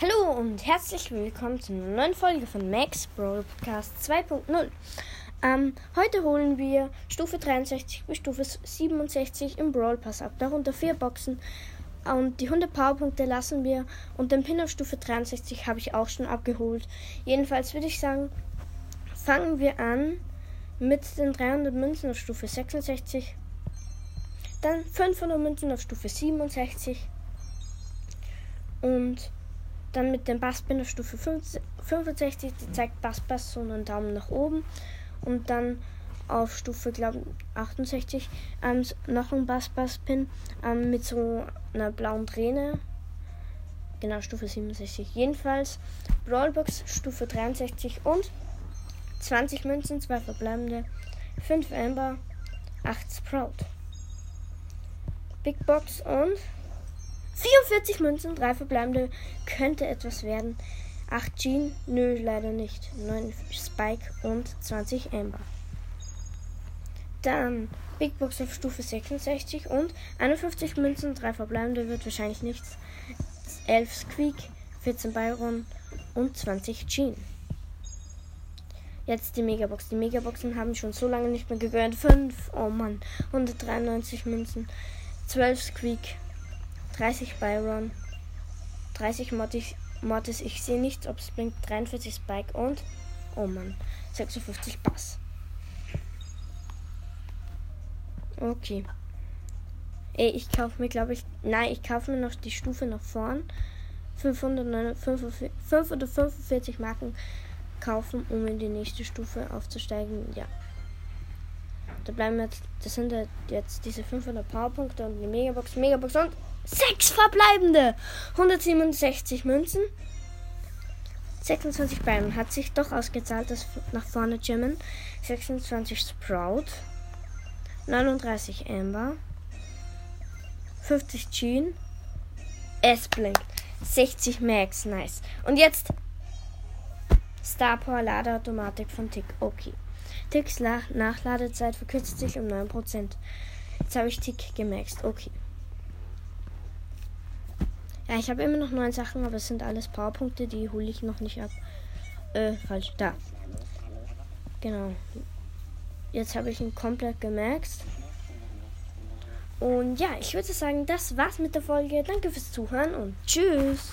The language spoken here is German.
Hallo und herzlich willkommen zu einer neuen Folge von Max Brawl Podcast 2.0. Ähm, heute holen wir Stufe 63 bis Stufe 67 im Brawl Pass ab, darunter vier Boxen und die 100 Powerpunkte lassen wir und den Pin auf Stufe 63 habe ich auch schon abgeholt. Jedenfalls würde ich sagen, fangen wir an mit den 300 Münzen auf Stufe 66, dann 500 Münzen auf Stufe 67 und dann mit dem Basspin auf Stufe 65, die zeigt Bassbass so einen Daumen nach oben. Und dann auf Stufe, glaube 68, ähm, noch ein Bass-Bass-Pin ähm, mit so einer blauen Träne. Genau, Stufe 67. Jedenfalls Brawlbox Stufe 63 und 20 Münzen, 2 verbleibende, 5 Amber, 8 Sprout. Big Box und 44 Münzen, 3 verbleibende, könnte etwas werden. 8 Jean, nö, leider nicht. 9 Spike und 20 Amber. Dann Big Box auf Stufe 66 und 51 Münzen, 3 verbleibende, wird wahrscheinlich nichts. 11 Squeak, 14 Byron und 20 Jean. Jetzt die Megabox. Die Megaboxen haben schon so lange nicht mehr gegönnt. 5, oh Mann, 193 Münzen, 12 Squeak, 30 Byron, 30 Mortis, ich sehe nichts, ob es bringt, 43 Spike und, oh Mann, 56 Bass. Okay. Ey, ich kaufe mir, glaube ich, nein, ich kaufe mir noch die Stufe nach vorn. 545 Marken kaufen, um in die nächste Stufe aufzusteigen. Ja. Da bleiben jetzt, das sind jetzt diese 500 Powerpunkte und die Megabox, Megabox und Sechs verbleibende. 167 Münzen. 26 Bayern hat sich doch ausgezahlt, das nach vorne Jimmen. 26 Sprout. 39 Amber. 50 Jean. Es blinkt. 60 Max, nice. Und jetzt Star Power Ladeautomatik von Tick. Okay. Ticks Nachladezeit verkürzt sich um 9%. Jetzt habe ich Tick gemaxt. Okay. Ja, ich habe immer noch neun Sachen, aber es sind alles Powerpunkte, die hole ich noch nicht ab. Äh, falsch. Da. Genau. Jetzt habe ich ihn komplett gemaxt. Und ja, ich würde sagen, das war's mit der Folge. Danke fürs Zuhören und tschüss.